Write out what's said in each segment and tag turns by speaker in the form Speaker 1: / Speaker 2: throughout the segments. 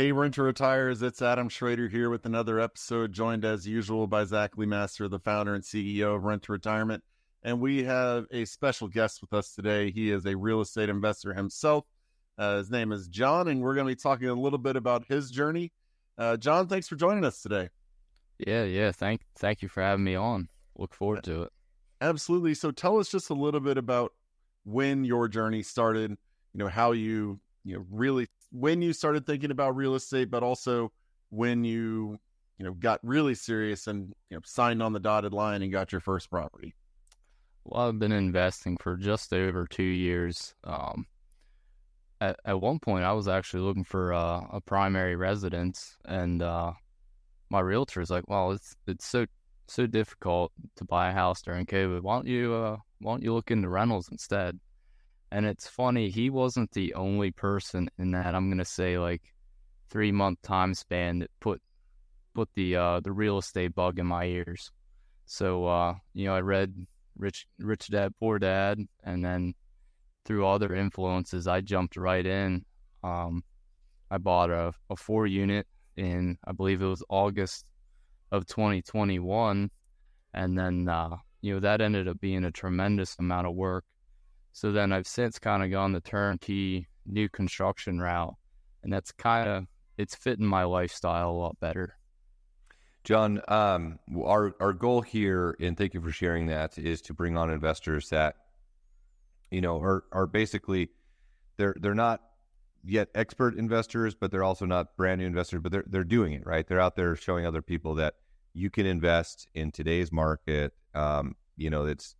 Speaker 1: Hey, Renter Retires. It's Adam Schroeder here with another episode, joined as usual by Zach Lemaster, the founder and CEO of Rent to Retirement. And we have a special guest with us today. He is a real estate investor himself. Uh, his name is John, and we're going to be talking a little bit about his journey. Uh, John, thanks for joining us today.
Speaker 2: Yeah, yeah. Thank, thank you for having me on. Look forward to it.
Speaker 1: Absolutely. So, tell us just a little bit about when your journey started. You know how you you know really when you started thinking about real estate, but also when you you know got really serious and you know signed on the dotted line and got your first property.
Speaker 2: Well, I've been investing for just over two years. Um, at, at one point, I was actually looking for uh, a primary residence, and uh, my realtor is like, "Well, it's it's so so difficult to buy a house during COVID. Why don't you uh, why don't you look into rentals instead?" And it's funny, he wasn't the only person in that I'm gonna say like three month time span that put put the uh, the real estate bug in my ears. So uh, you know, I read Rich Rich Dad Poor Dad, and then through other influences, I jumped right in. Um, I bought a, a four unit in I believe it was August of 2021, and then uh, you know that ended up being a tremendous amount of work so then I've since kind of gone the turnkey new construction route, and that's kind of it's fitting my lifestyle a lot better.
Speaker 3: John, um, our our goal here, and thank you for sharing that, is to bring on investors that, you know, are are basically they're they're not yet expert investors, but they're also not brand new investors, but they're they're doing it right. They're out there showing other people that you can invest in today's market. Um, you know, it's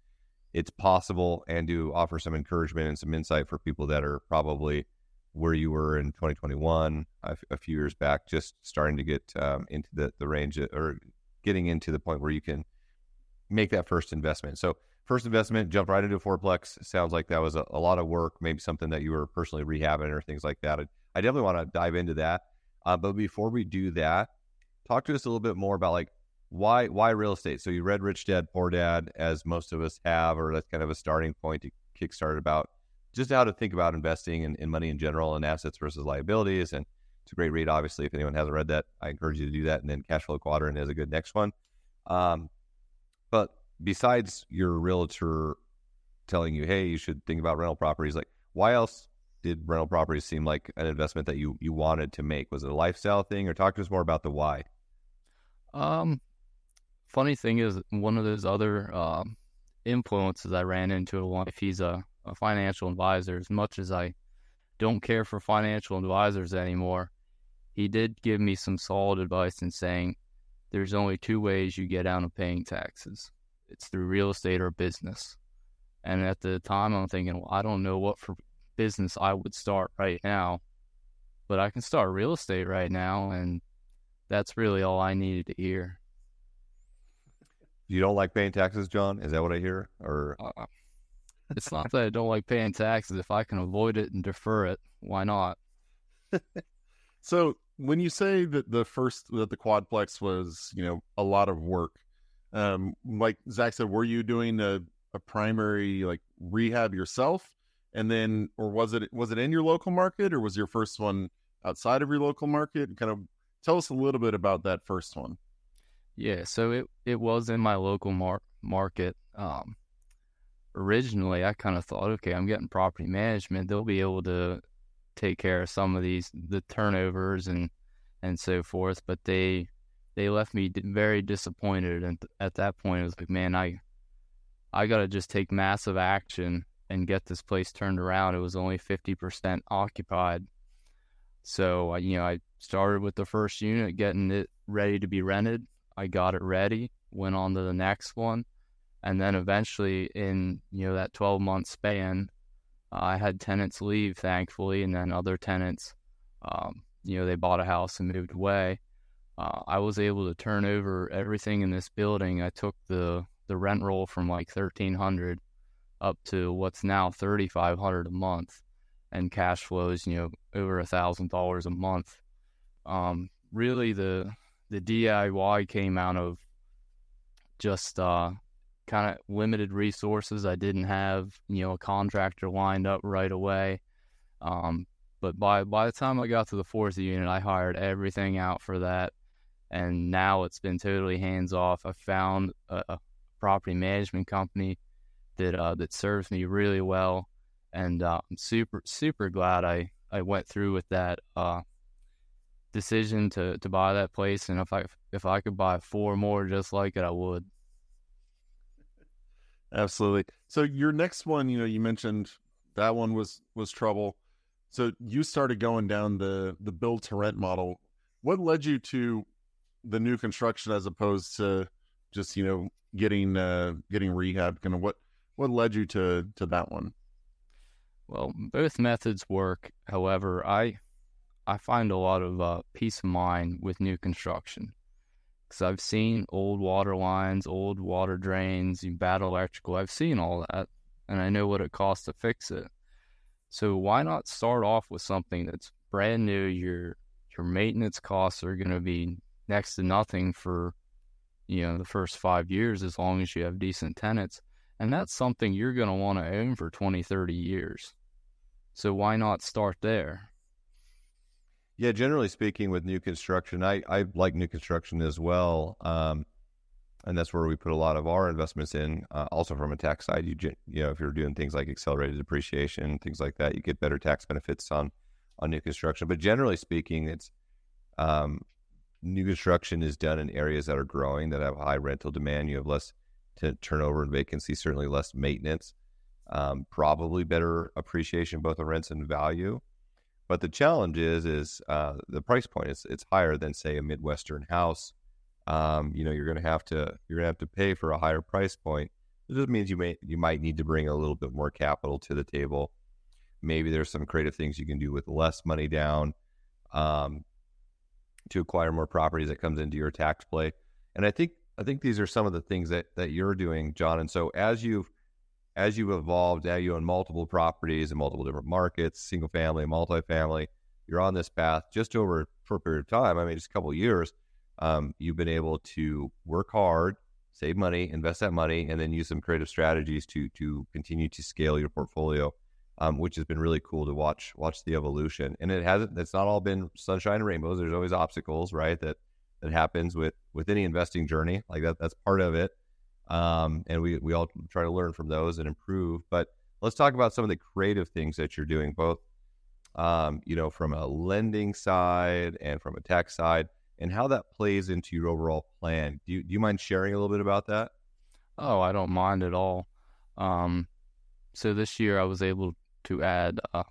Speaker 3: it's possible and to offer some encouragement and some insight for people that are probably where you were in 2021 a, few years back just starting to get um, into the, the range of, or getting into the point where you can make that first investment. So first investment jump right into a fourplex. Sounds like that was a, a lot of work maybe something that you were personally rehabbing or things like that. I, I definitely want to dive into that. Uh, but before we do that talk to us a little bit more about like why why real estate? So you read Rich Dad Poor Dad, as most of us have, or that's kind of a starting point to kickstart about just how to think about investing in, in money in general and assets versus liabilities. And it's a great read, obviously. If anyone hasn't read that, I encourage you to do that. And then Cash Flow Quadrant is a good next one. Um, but besides your realtor telling you, hey, you should think about rental properties, like why else did rental properties seem like an investment that you you wanted to make? Was it a lifestyle thing, or talk to us more about the why?
Speaker 2: Um, funny thing is, one of those other um, influences I ran into in life, he's a, a financial advisor. As much as I don't care for financial advisors anymore, he did give me some solid advice in saying there's only two ways you get out of paying taxes it's through real estate or business. And at the time, I'm thinking, well, I don't know what for business I would start right now, but I can start real estate right now. And that's really all I needed to hear.
Speaker 3: You don't like paying taxes, John? Is that what I hear? Or uh,
Speaker 2: it's not that I don't like paying taxes. If I can avoid it and defer it, why not?
Speaker 1: so when you say that the first that the quadplex was, you know, a lot of work, um, like Zach said, were you doing a, a primary like rehab yourself, and then, or was it was it in your local market, or was your first one outside of your local market? Kind of tell us a little bit about that first one.
Speaker 2: Yeah, so it it was in my local mar- market. Um, originally, I kind of thought, okay, I'm getting property management; they'll be able to take care of some of these the turnovers and and so forth. But they they left me very disappointed, and at that point, it was like, man, I I got to just take massive action and get this place turned around. It was only fifty percent occupied, so you know I started with the first unit, getting it ready to be rented I got it ready, went on to the next one, and then eventually in you know that 12 month span, I had tenants leave, thankfully, and then other tenants, um, you know, they bought a house and moved away. Uh, I was able to turn over everything in this building. I took the the rent roll from like 1300 up to what's now 3500 a month and cash flows you know over a thousand dollars a month um, really the the DIY came out of just uh, kind of limited resources. I didn't have, you know, a contractor lined up right away. Um, But by by the time I got to the fourth unit, I hired everything out for that, and now it's been totally hands off. I found a, a property management company that uh, that serves me really well, and uh, I'm super super glad I I went through with that uh, decision to to buy that place. And if I if I could buy four more just like it, I would.
Speaker 1: Absolutely. So your next one, you know, you mentioned that one was was trouble. So you started going down the the build to rent model. What led you to the new construction as opposed to just you know getting uh getting rehab? Kind of what what led you to to that one?
Speaker 2: Well, both methods work. However, I I find a lot of uh, peace of mind with new construction because I've seen old water lines, old water drains, you bad electrical. I've seen all that, and I know what it costs to fix it. So why not start off with something that's brand new? Your your maintenance costs are going to be next to nothing for you know the first five years as long as you have decent tenants, and that's something you're going to want to own for 20, 30 years. So why not start there?
Speaker 3: Yeah, generally speaking, with new construction, I, I like new construction as well, um, and that's where we put a lot of our investments in. Uh, also, from a tax side, you you know if you're doing things like accelerated depreciation, things like that, you get better tax benefits on on new construction. But generally speaking, it's um, new construction is done in areas that are growing that have high rental demand. You have less t- turnover and vacancy, certainly less maintenance, um, probably better appreciation both of rents and value. But the challenge is is uh, the price point is it's higher than say a midwestern house. Um, you know, you're going to have to you're going to have to pay for a higher price point. It just means you may you might need to bring a little bit more capital to the table. Maybe there's some creative things you can do with less money down um, to acquire more properties that comes into your tax play. And I think I think these are some of the things that that you're doing, John. And so as you've as you've evolved, now you own multiple properties in multiple different markets, single family, multifamily. You're on this path just over a period of time. I mean, just a couple years. Um, you've been able to work hard, save money, invest that money, and then use some creative strategies to to continue to scale your portfolio, um, which has been really cool to watch watch the evolution. And it hasn't. It's not all been sunshine and rainbows. There's always obstacles, right? That that happens with with any investing journey. Like that. That's part of it. Um, and we, we all try to learn from those and improve. But let's talk about some of the creative things that you're doing, both, um, you know, from a lending side and from a tax side, and how that plays into your overall plan. Do you, do you mind sharing a little bit about that?
Speaker 2: Oh, I don't mind at all. Um, so this year I was able to add uh,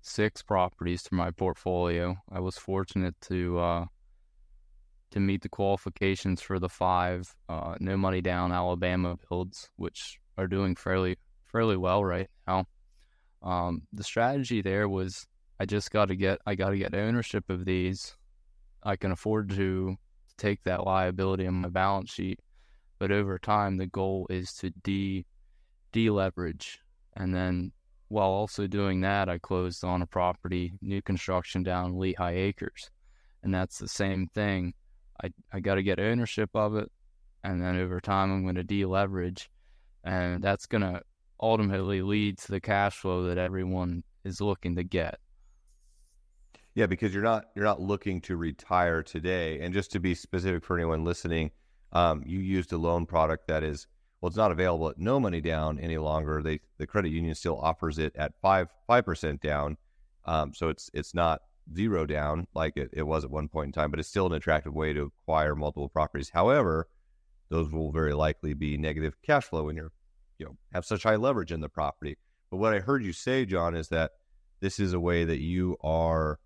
Speaker 2: six properties to my portfolio. I was fortunate to uh, to meet the qualifications for the five uh, no money down Alabama builds, which are doing fairly fairly well right now. Um, the strategy there was I just got to get I got to get ownership of these. I can afford to take that liability on my balance sheet, but over time the goal is to de deleverage, and then while also doing that, I closed on a property new construction down Lehigh Acres, and that's the same thing. I, I got to get ownership of it. And then over time, I'm going to deleverage. And that's going to ultimately lead to the cash flow that everyone is looking to get.
Speaker 3: Yeah, because you're not you're not looking to retire today. And just to be specific for anyone listening, um, you used a loan product that is well, it's not available at no money down any longer. They the credit union still offers it at five five percent down. Um, so it's it's not zero down like it, it was at one point in time, but it's still an attractive way to acquire multiple properties. However, those will very likely be negative cash flow when you're, you know, have such high leverage in the property. But what I heard you say, John, is that this is a way that you are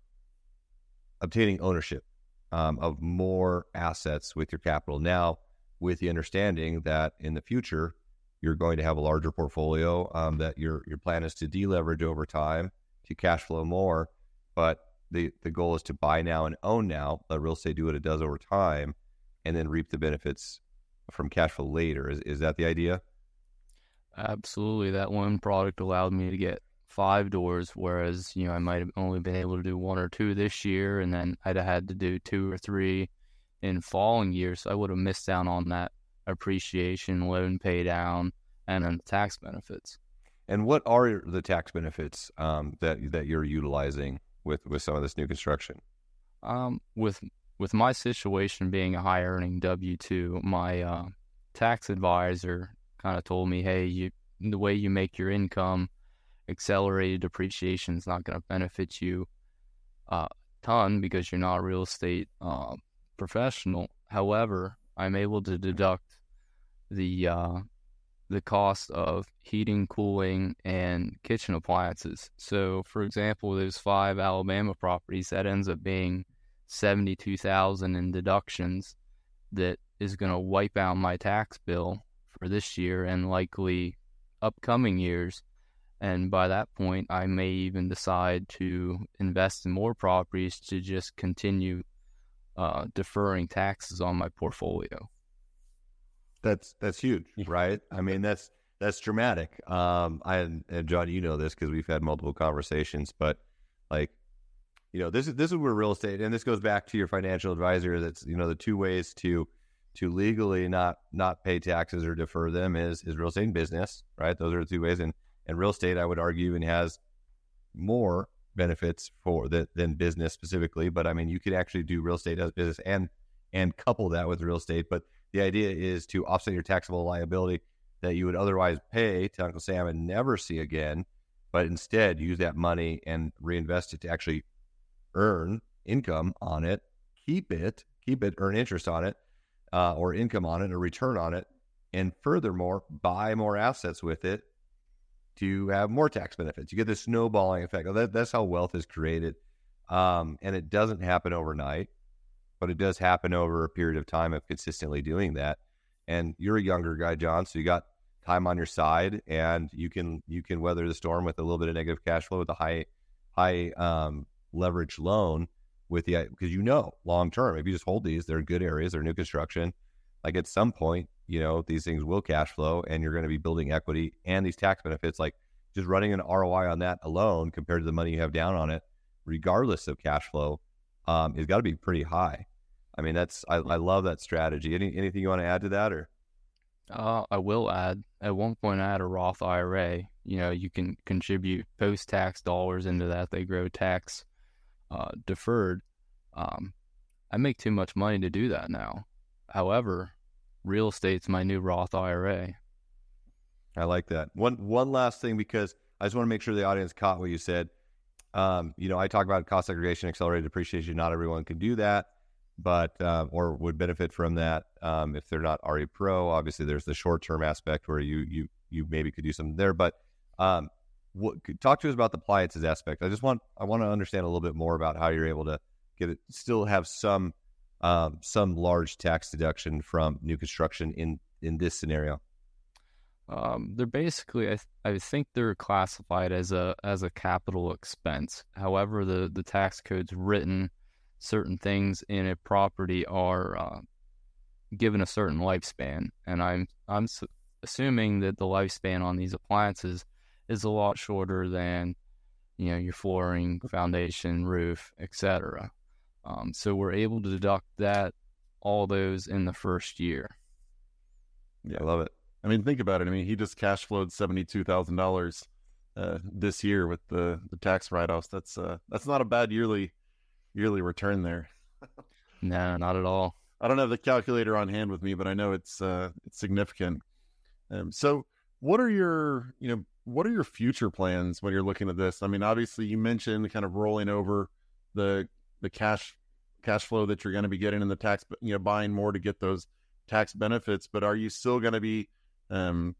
Speaker 3: obtaining ownership um, of more assets with your capital now, with the understanding that in the future you're going to have a larger portfolio. Um, that your your plan is to deleverage over time to cash flow more, but the the goal is to buy now and own now. Let real estate do what it does over time, and then reap the benefits from cash flow later. Is is that the idea?
Speaker 2: Absolutely. That one product allowed me to get five doors, whereas you know I might have only been able to do one or two this year, and then I'd have had to do two or three in following years. So I would have missed out on that appreciation, loan pay down, and then the tax benefits.
Speaker 3: And what are the tax benefits um, that that you're utilizing with with some of this new construction?
Speaker 2: Um, with with my situation being a high earning W two, my uh, tax advisor kind of told me, "Hey, you the way you make your income, accelerated depreciation is not going to benefit you a ton because you're not a real estate uh, professional. However, I'm able to deduct the uh, the cost of heating, cooling, and kitchen appliances. So, for example, those five Alabama properties that ends up being seventy-two thousand in deductions that is going to wipe out my tax bill for this year and likely upcoming years. And by that point, I may even decide to invest in more properties to just continue uh, deferring taxes on my portfolio.
Speaker 3: That's that's huge, right? I mean, that's that's dramatic. Um, I and John, you know this because we've had multiple conversations, but like, you know, this is this is where real estate, and this goes back to your financial advisor. That's you know the two ways to to legally not not pay taxes or defer them is is real estate and business, right? Those are the two ways, and and real estate, I would argue, and has more benefits for the, than business specifically. But I mean, you could actually do real estate as business and and couple that with real estate. But the idea is to offset your taxable liability that you would otherwise pay to Uncle Sam and never see again, but instead use that money and reinvest it to actually earn income on it, keep it, keep it, earn interest on it, uh, or income on it, or return on it, and furthermore, buy more assets with it to have more tax benefits. You get this snowballing effect. That, that's how wealth is created. Um, and it doesn't happen overnight but it does happen over a period of time of consistently doing that. And you're a younger guy, John, so you got time on your side, and you can you can weather the storm with a little bit of negative cash flow with a high high um, leverage loan with the because you know long term if you just hold these, they're good areas, they're new construction. Like at some point, you know these things will cash flow, and you're going to be building equity and these tax benefits. Like just running an ROI on that alone compared to the money you have down on it, regardless of cash flow, um, it's got to be pretty high. I mean, that's I, I love that strategy. Any anything you want to add to that, or?
Speaker 2: Uh, I will add. At one point, I had a Roth IRA. You know, you can contribute post-tax dollars into that. They grow tax uh, deferred. Um, I make too much money to do that now. However, real estate's my new Roth IRA.
Speaker 3: I like that. One one last thing because I just want to make sure the audience caught what you said. Um, you know, I talk about cost segregation, accelerated depreciation. Not everyone can do that, but uh, or would benefit from that um, if they're not RE Pro. Obviously, there's the short term aspect where you you you maybe could do something there. But um, what, talk to us about the appliances aspect. I just want I want to understand a little bit more about how you're able to get it, still have some um, some large tax deduction from new construction in in this scenario.
Speaker 2: Um, they're basically, I, th- I think they're classified as a as a capital expense. However, the the tax code's written certain things in a property are uh, given a certain lifespan, and I'm I'm su- assuming that the lifespan on these appliances is a lot shorter than you know your flooring, foundation, roof, etc. Um, so we're able to deduct that all those in the first year.
Speaker 3: Yeah, I love it.
Speaker 1: I mean, think about it. I mean, he just cash flowed seventy two thousand uh, dollars this year with the the tax write offs. That's uh, that's not a bad yearly yearly return there.
Speaker 2: no, not at all.
Speaker 1: I don't have the calculator on hand with me, but I know it's uh, it's significant. Um, so, what are your you know what are your future plans when you're looking at this? I mean, obviously, you mentioned kind of rolling over the the cash cash flow that you're going to be getting in the tax, you know, buying more to get those tax benefits. But are you still going to be um,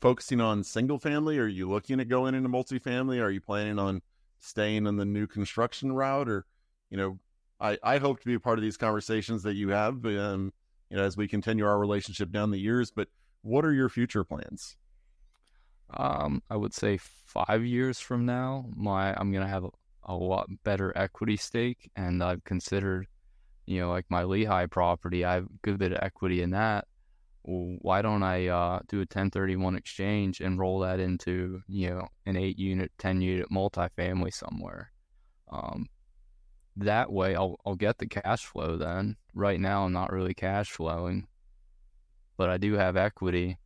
Speaker 1: focusing on single family? Are you looking at going into multifamily? Are you planning on staying on the new construction route? Or, you know, I, I hope to be a part of these conversations that you have, um, you know, as we continue our relationship down the years. But what are your future plans?
Speaker 2: Um, I would say five years from now, my I'm gonna have a, a lot better equity stake, and I've considered, you know, like my Lehigh property. I have a good bit of equity in that why don't I uh, do a 1031 exchange and roll that into you know an eight unit, 10 unit multifamily somewhere? Um, that way, I'll I'll get the cash flow. Then right now, I'm not really cash flowing, but I do have equity.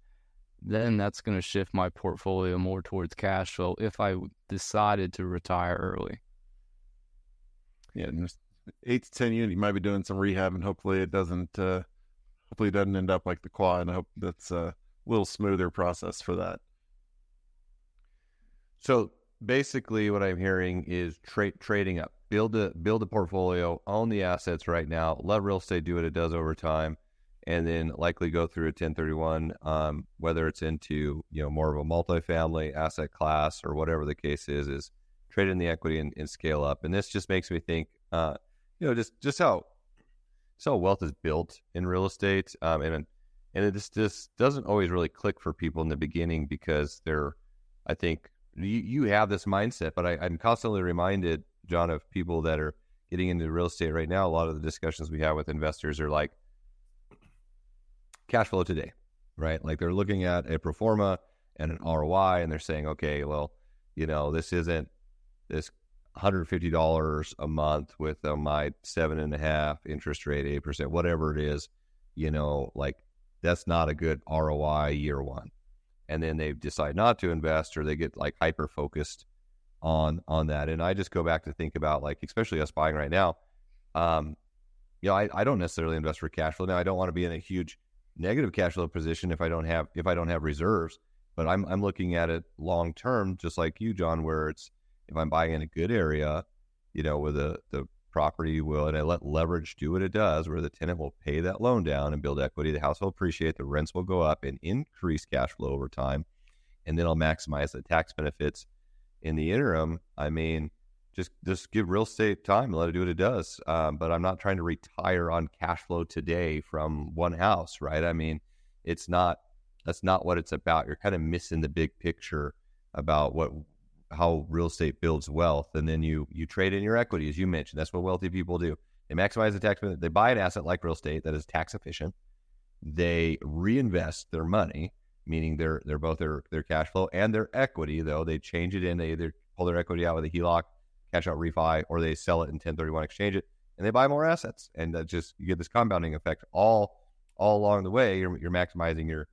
Speaker 2: Then that's going to shift my portfolio more towards cash flow if I decided to retire early.
Speaker 1: Yeah, eight to ten units. You might be doing some rehab, and hopefully it doesn't. Uh, hopefully it doesn't end up like the quad. And I hope that's a little smoother process for that.
Speaker 3: So basically, what I'm hearing is tra- trading up, build a build a portfolio, own the assets right now, let real estate do what it does over time, and then likely go through a 1031, um, whether it's into you know more of a multifamily asset class or whatever the case is, is trade in the equity and, and scale up. And this just makes me think, uh, you know, just just how so wealth is built in real estate, um, and and it just, just doesn't always really click for people in the beginning because they're, I think you, you have this mindset, but I, I'm constantly reminded, John, of people that are getting into real estate right now. A lot of the discussions we have with investors are like cash flow today, right? Like they're looking at a pro forma and an ROI, and they're saying, okay, well, you know, this isn't this $150 a month with uh, my seven and a half interest rate, eight percent, whatever it is, you know, like that's not a good ROI year one. And then they decide not to invest or they get like hyper focused on on that. And I just go back to think about like, especially us buying right now. Um, you know, I, I don't necessarily invest for cash flow. Now I don't want to be in a huge negative cash flow position if I don't have if I don't have reserves. But I'm I'm looking at it long term, just like you, John, where it's if I'm buying in a good area, you know, with the the property will, and I let leverage do what it does, where the tenant will pay that loan down and build equity. The house will appreciate, the rents will go up and increase cash flow over time. And then I'll maximize the tax benefits in the interim. I mean, just just give real estate time and let it do what it does. Um, but I'm not trying to retire on cash flow today from one house, right? I mean, it's not that's not what it's about. You're kind of missing the big picture about what how real estate builds wealth, and then you you trade in your equity, as you mentioned. That's what wealthy people do. They maximize the tax. Benefit. They buy an asset like real estate that is tax efficient. They reinvest their money, meaning they're they're both their their cash flow and their equity. Though they change it in, they either pull their equity out with a HELOC, cash out refi, or they sell it in 1031 exchange it, and they buy more assets. And that just you get this compounding effect all all along the way. You're you're maximizing your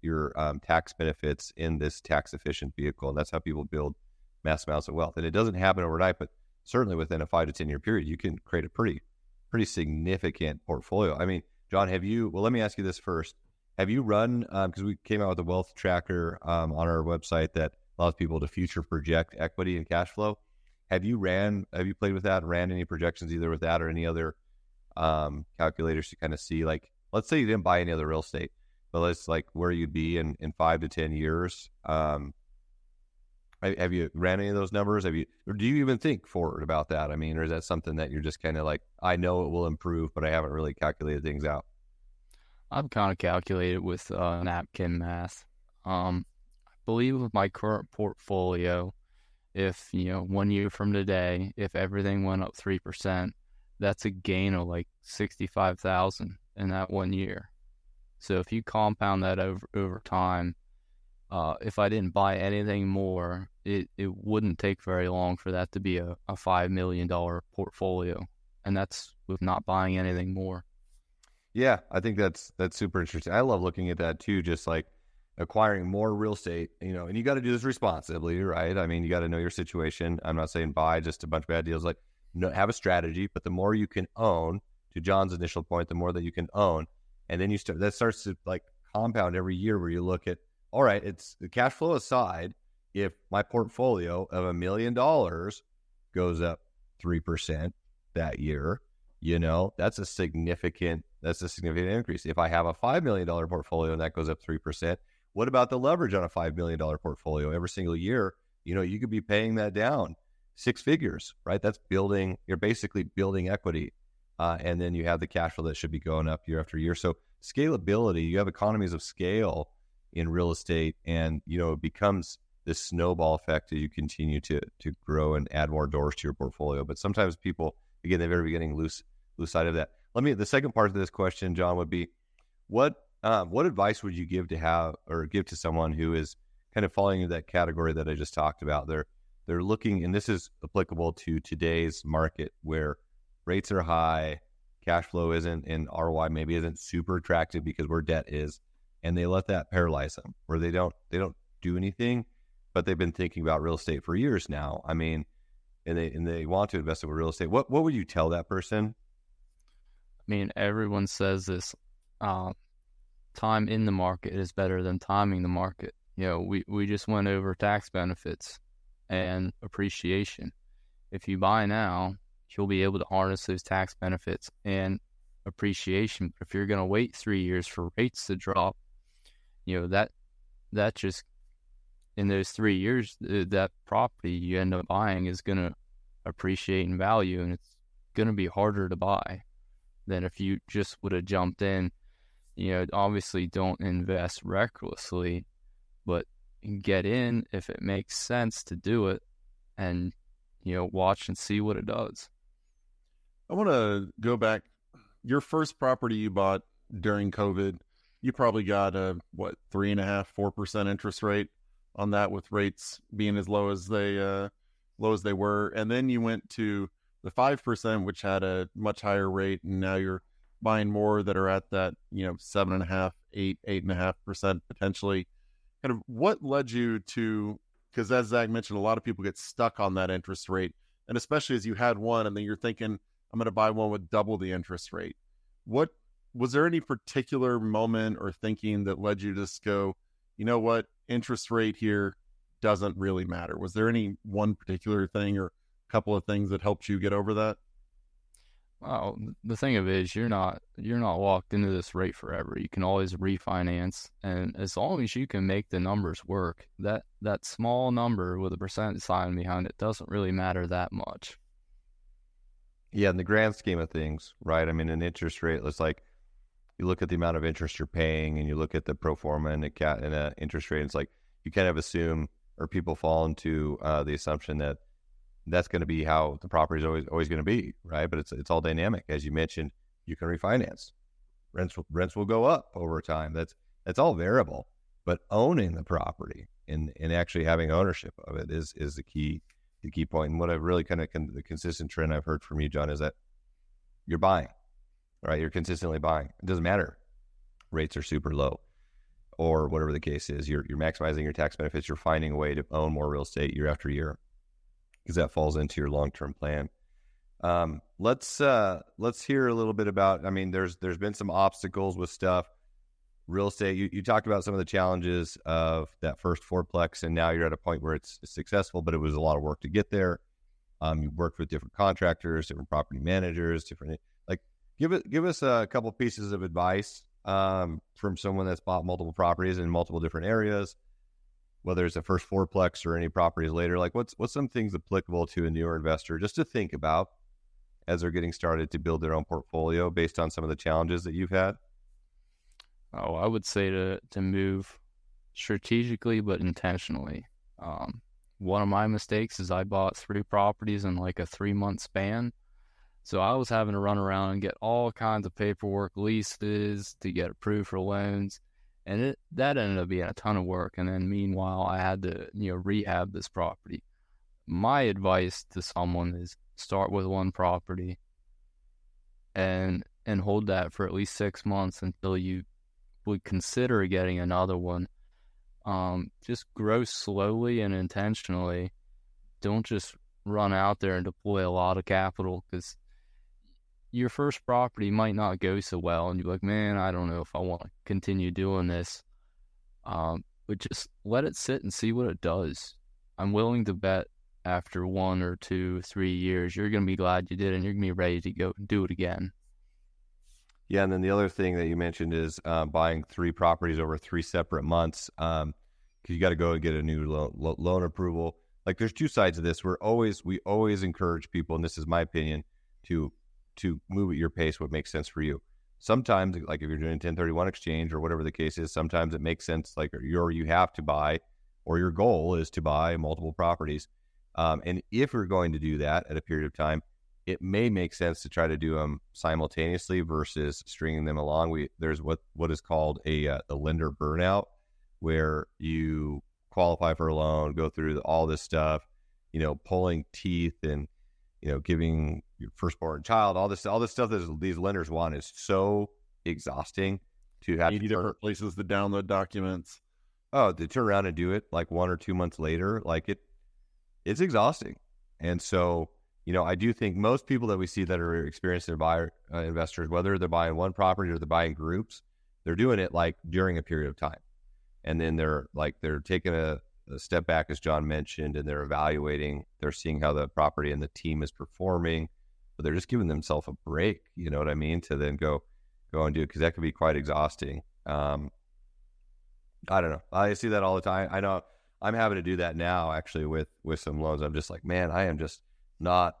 Speaker 3: your um, tax benefits in this tax efficient vehicle, and that's how people build mass amounts of wealth. And it doesn't happen overnight, but certainly within a five to 10 year period, you can create a pretty, pretty significant portfolio. I mean, John, have you, well, let me ask you this first. Have you run, because um, we came out with a wealth tracker um, on our website that allows people to future project equity and cash flow. Have you ran, have you played with that, ran any projections either with that or any other um, calculators to kind of see, like, let's say you didn't buy any other real estate, but let's like where you'd be in, in five to 10 years. Um, have you ran any of those numbers? Have you, or do you even think forward about that? I mean, or is that something that you're just kind of like, I know it will improve, but I haven't really calculated things out?
Speaker 2: I've kind of calculated with uh, napkin math. Um, I believe with my current portfolio, if you know one year from today, if everything went up three percent, that's a gain of like sixty-five thousand in that one year. So if you compound that over over time, uh, if I didn't buy anything more, it, it wouldn't take very long for that to be a, a $5 million portfolio. And that's with not buying anything more.
Speaker 3: Yeah, I think that's that's super interesting. I love looking at that too, just like acquiring more real estate, you know, and you got to do this responsibly, right? I mean, you got to know your situation. I'm not saying buy just a bunch of bad deals, like no, have a strategy, but the more you can own, to John's initial point, the more that you can own, and then you start that starts to like compound every year where you look at all right, it's the cash flow aside, if my portfolio of a million dollars goes up 3% that year, you know, that's a significant that's a significant increase. If I have a 5 million dollar portfolio and that goes up 3%, what about the leverage on a 5 million dollar portfolio every single year? You know, you could be paying that down six figures, right? That's building, you're basically building equity. Uh, and then you have the cash flow that should be going up year after year. So scalability, you have economies of scale in real estate, and you know it becomes this snowball effect as you continue to to grow and add more doors to your portfolio. But sometimes people, again, the very beginning, lose lose sight of that. Let me. The second part of this question, John, would be what um, what advice would you give to have or give to someone who is kind of falling into that category that I just talked about? They're they're looking, and this is applicable to today's market where rates are high, cash flow isn't, and ROI maybe isn't super attractive because where debt is and they let that paralyze them where they don't they don't do anything but they've been thinking about real estate for years now i mean and they and they want to invest in real estate, what what would you tell that person?
Speaker 2: I mean, everyone says this. Uh, time in the market is better than timing the market. You know, we, we just went over tax benefits and appreciation. If you buy now, you'll be able to harness those tax benefits and appreciation. But if you're going to wait three years for rates to drop, you know that that just in those three years, uh, that property you end up buying is going to appreciate in value, and it's going to be harder to buy than if you just would have jumped in. You know, obviously, don't invest recklessly, but get in if it makes sense to do it, and you know, watch and see what it does.
Speaker 1: I want to go back. Your first property you bought during COVID, you probably got a what three and a half, four percent interest rate on that, with rates being as low as they uh, low as they were, and then you went to the five percent, which had a much higher rate, and now you're buying more that are at that you know seven and a half, eight, eight and a half percent potentially. Kind of what led you to because as Zach mentioned, a lot of people get stuck on that interest rate, and especially as you had one, and then you're thinking, I'm going to buy one with double the interest rate. What was there any particular moment or thinking that led you to just go, you know what, interest rate here doesn't really matter? Was there any one particular thing or a couple of things that helped you get over that?
Speaker 2: Well, the thing of it is, you're not you're not locked into this rate forever. You can always refinance, and as long as you can make the numbers work, that that small number with a percent sign behind it doesn't really matter that much.
Speaker 3: Yeah, in the grand scheme of things, right? I mean, an interest rate, it's like you look at the amount of interest you're paying, and you look at the pro forma and a cat and a interest rate. It's like you kind of assume, or people fall into uh, the assumption that that's going to be how the property is always always going to be, right? But it's it's all dynamic, as you mentioned. You can refinance, rents rents will go up over time. That's that's all variable. But owning the property and and actually having ownership of it is is the key the key point. And what I've really kind of con- the consistent trend I've heard from you, John, is that you're buying, right? You're consistently buying. It doesn't matter rates are super low or whatever the case is. You're you're maximizing your tax benefits. You're finding a way to own more real estate year after year because that falls into your long term plan. Um, let's uh, let's hear a little bit about. I mean, there's there's been some obstacles with stuff. Real estate. You, you talked about some of the challenges of that first fourplex, and now you're at a point where it's successful, but it was a lot of work to get there. Um, you worked with different contractors, different property managers, different give it give us a couple pieces of advice um, from someone that's bought multiple properties in multiple different areas whether it's a first fourplex or any properties later, like what's what's some things applicable to a newer investor just to think about as they're getting started to build their own portfolio based on some of the challenges that you've had?
Speaker 2: Oh, I would say to to move strategically but intentionally. Um, one of my mistakes is I bought three properties in like a three month span. So I was having to run around and get all kinds of paperwork, leases to get approved for loans and it that ended up being a ton of work. And then meanwhile, I had to you know rehab this property. My advice to someone is start with one property and and hold that for at least six months until you would consider getting another one. Um, just grow slowly and intentionally. Don't just run out there and deploy a lot of capital because your first property might not go so well, and you're like, man, I don't know if I want to continue doing this. Um, but just let it sit and see what it does. I'm willing to bet after one or two, three years, you're going to be glad you did, and you're going to be ready to go do it again.
Speaker 3: Yeah, and then the other thing that you mentioned is uh, buying three properties over three separate months because um, you got to go and get a new lo- lo- loan approval. Like, there's two sides of this. We're always we always encourage people, and this is my opinion, to to move at your pace what makes sense for you. Sometimes, like if you're doing a 1031 exchange or whatever the case is, sometimes it makes sense, like you're you have to buy, or your goal is to buy multiple properties. Um, and if you're going to do that at a period of time, it may make sense to try to do them simultaneously versus stringing them along. We there's what what is called a uh, a lender burnout, where you qualify for a loan, go through all this stuff, you know, pulling teeth and you know, giving your firstborn child, all this, all this stuff that these lenders want is so exhausting to have
Speaker 1: 80 different places to download documents.
Speaker 3: Oh, to turn around and do it like one or two months later, like it, it's exhausting. And so, you know, I do think most people that we see that are experienced their buyer uh, investors, whether they're buying one property or they're buying groups, they're doing it like during a period of time, and then they're like they're taking a, step back, as John mentioned, and they're evaluating. They're seeing how the property and the team is performing, but they're just giving themselves a break. You know what I mean? To then go go and do it because that could be quite exhausting. Um, I don't know. I see that all the time. I know I'm having to do that now actually with with some loans. I'm just like, man, I am just not.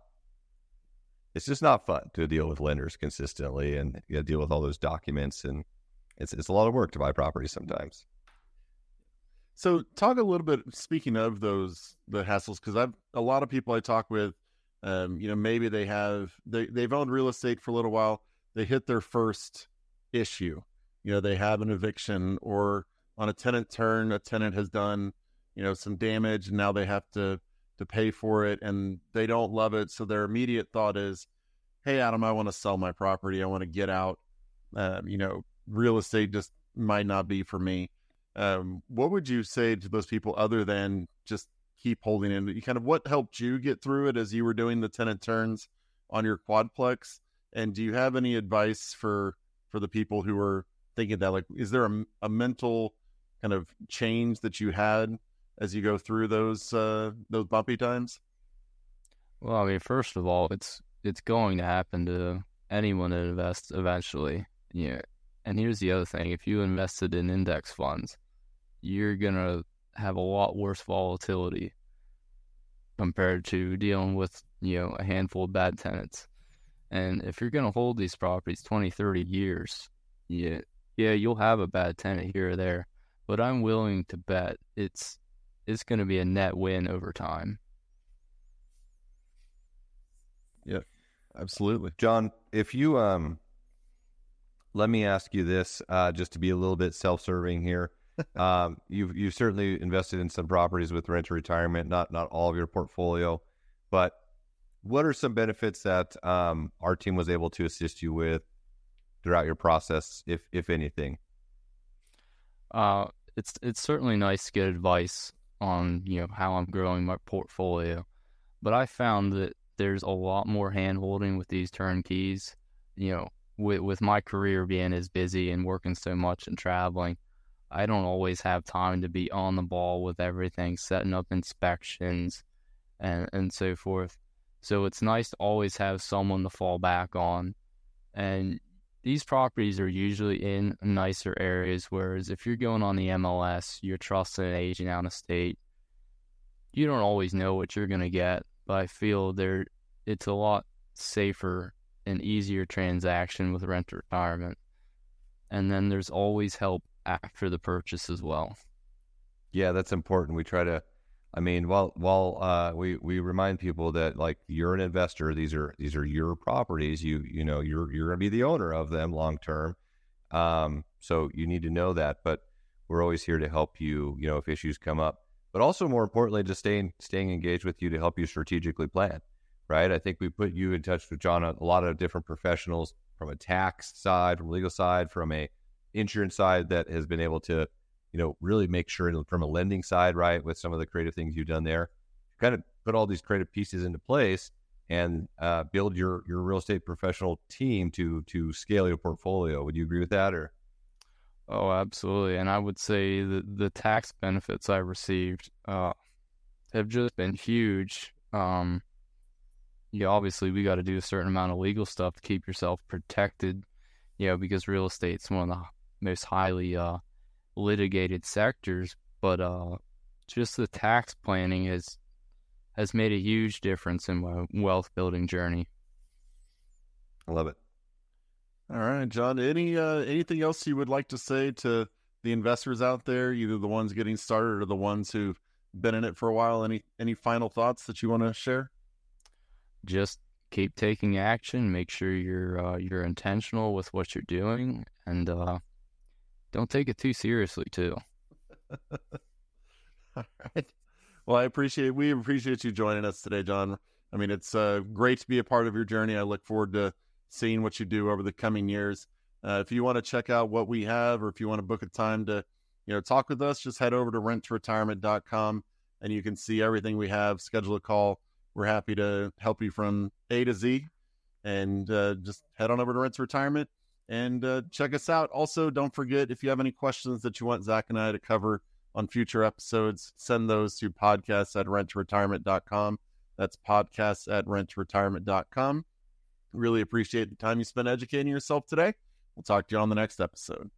Speaker 3: It's just not fun to deal with lenders consistently and you know, deal with all those documents, and it's it's a lot of work to buy property sometimes.
Speaker 1: So, talk a little bit. Speaking of those the hassles, because I've a lot of people I talk with. Um, you know, maybe they have they they've owned real estate for a little while. They hit their first issue. You know, they have an eviction or on a tenant turn, a tenant has done, you know, some damage and now they have to to pay for it and they don't love it. So their immediate thought is, Hey Adam, I want to sell my property. I want to get out. Um, you know, real estate just might not be for me. Um, what would you say to those people other than just keep holding in? You kind of what helped you get through it as you were doing the tenant turns on your quadplex? And do you have any advice for for the people who are thinking that? Like, is there a, a mental kind of change that you had as you go through those uh, those bumpy times?
Speaker 2: Well, I mean, first of all, it's it's going to happen to anyone that invests eventually. Yeah. And here's the other thing: if you invested in index funds, you're gonna have a lot worse volatility compared to dealing with you know a handful of bad tenants. And if you're gonna hold these properties 20, 30 years, yeah, yeah, you'll have a bad tenant here or there, but I'm willing to bet it's it's going to be a net win over time.
Speaker 1: Yeah, absolutely.
Speaker 3: John, if you um let me ask you this uh, just to be a little bit self-serving here. Um, you've you've certainly invested in some properties with rent to retirement, not not all of your portfolio, but what are some benefits that um, our team was able to assist you with throughout your process, if if anything?
Speaker 2: Uh, it's it's certainly nice to get advice on you know how I'm growing my portfolio, but I found that there's a lot more hand holding with these turnkeys. You know, with with my career being as busy and working so much and traveling, I don't always have time to be on the ball with everything, setting up inspections and and so forth. So it's nice to always have someone to fall back on. And these properties are usually in nicer areas, whereas if you're going on the MLS, you're trusting an agent out of state. You don't always know what you're gonna get, but I feel there it's a lot safer and easier transaction with rent to retirement. And then there's always help after the purchase as well.
Speaker 3: Yeah, that's important. We try to I mean, while while uh, we we remind people that like you're an investor, these are these are your properties. You you know you're you're going to be the owner of them long term. Um, so you need to know that. But we're always here to help you. You know, if issues come up, but also more importantly, just staying staying engaged with you to help you strategically plan. Right. I think we put you in touch with John a, a lot of different professionals from a tax side, from legal side, from a insurance side that has been able to you know, really make sure from a lending side, right, with some of the creative things you've done there, kind of put all these creative pieces into place and uh, build your your real estate professional team to to scale your portfolio. Would you agree with that, or?
Speaker 2: Oh, absolutely. And I would say that the tax benefits I received uh, have just been huge. Um, obviously we got to do a certain amount of legal stuff to keep yourself protected. You know, because real estate's one of the most highly uh, litigated sectors, but uh, just the tax planning has has made a huge difference in my wealth building journey.
Speaker 3: I love it.
Speaker 1: All right, John. Any uh, anything else you would like to say to the investors out there, either the ones getting started or the ones who've been in it for a while? Any any final thoughts that you want to share?
Speaker 2: Just keep taking action. Make sure you're uh, you're intentional with what you're doing, and uh, don't take it too seriously too.
Speaker 1: All right. Well, I appreciate we appreciate you joining us today, John. I mean, it's uh, great to be a part of your journey. I look forward to seeing what you do over the coming years. Uh, if you want to check out what we have, or if you want to book a time to, you know, talk with us, just head over to renttoretirement.com and you can see everything we have. Schedule a call. we're happy to help you from A to Z. And uh, just head on over to Rent to Retirement and uh, check us out. Also, don't forget if you have any questions that you want Zach and I to cover on future episodes, send those to podcasts at rentretirement.com. That's podcasts at rentretirement.com. Really appreciate the time you spent educating yourself today. We'll talk to you on the next episode.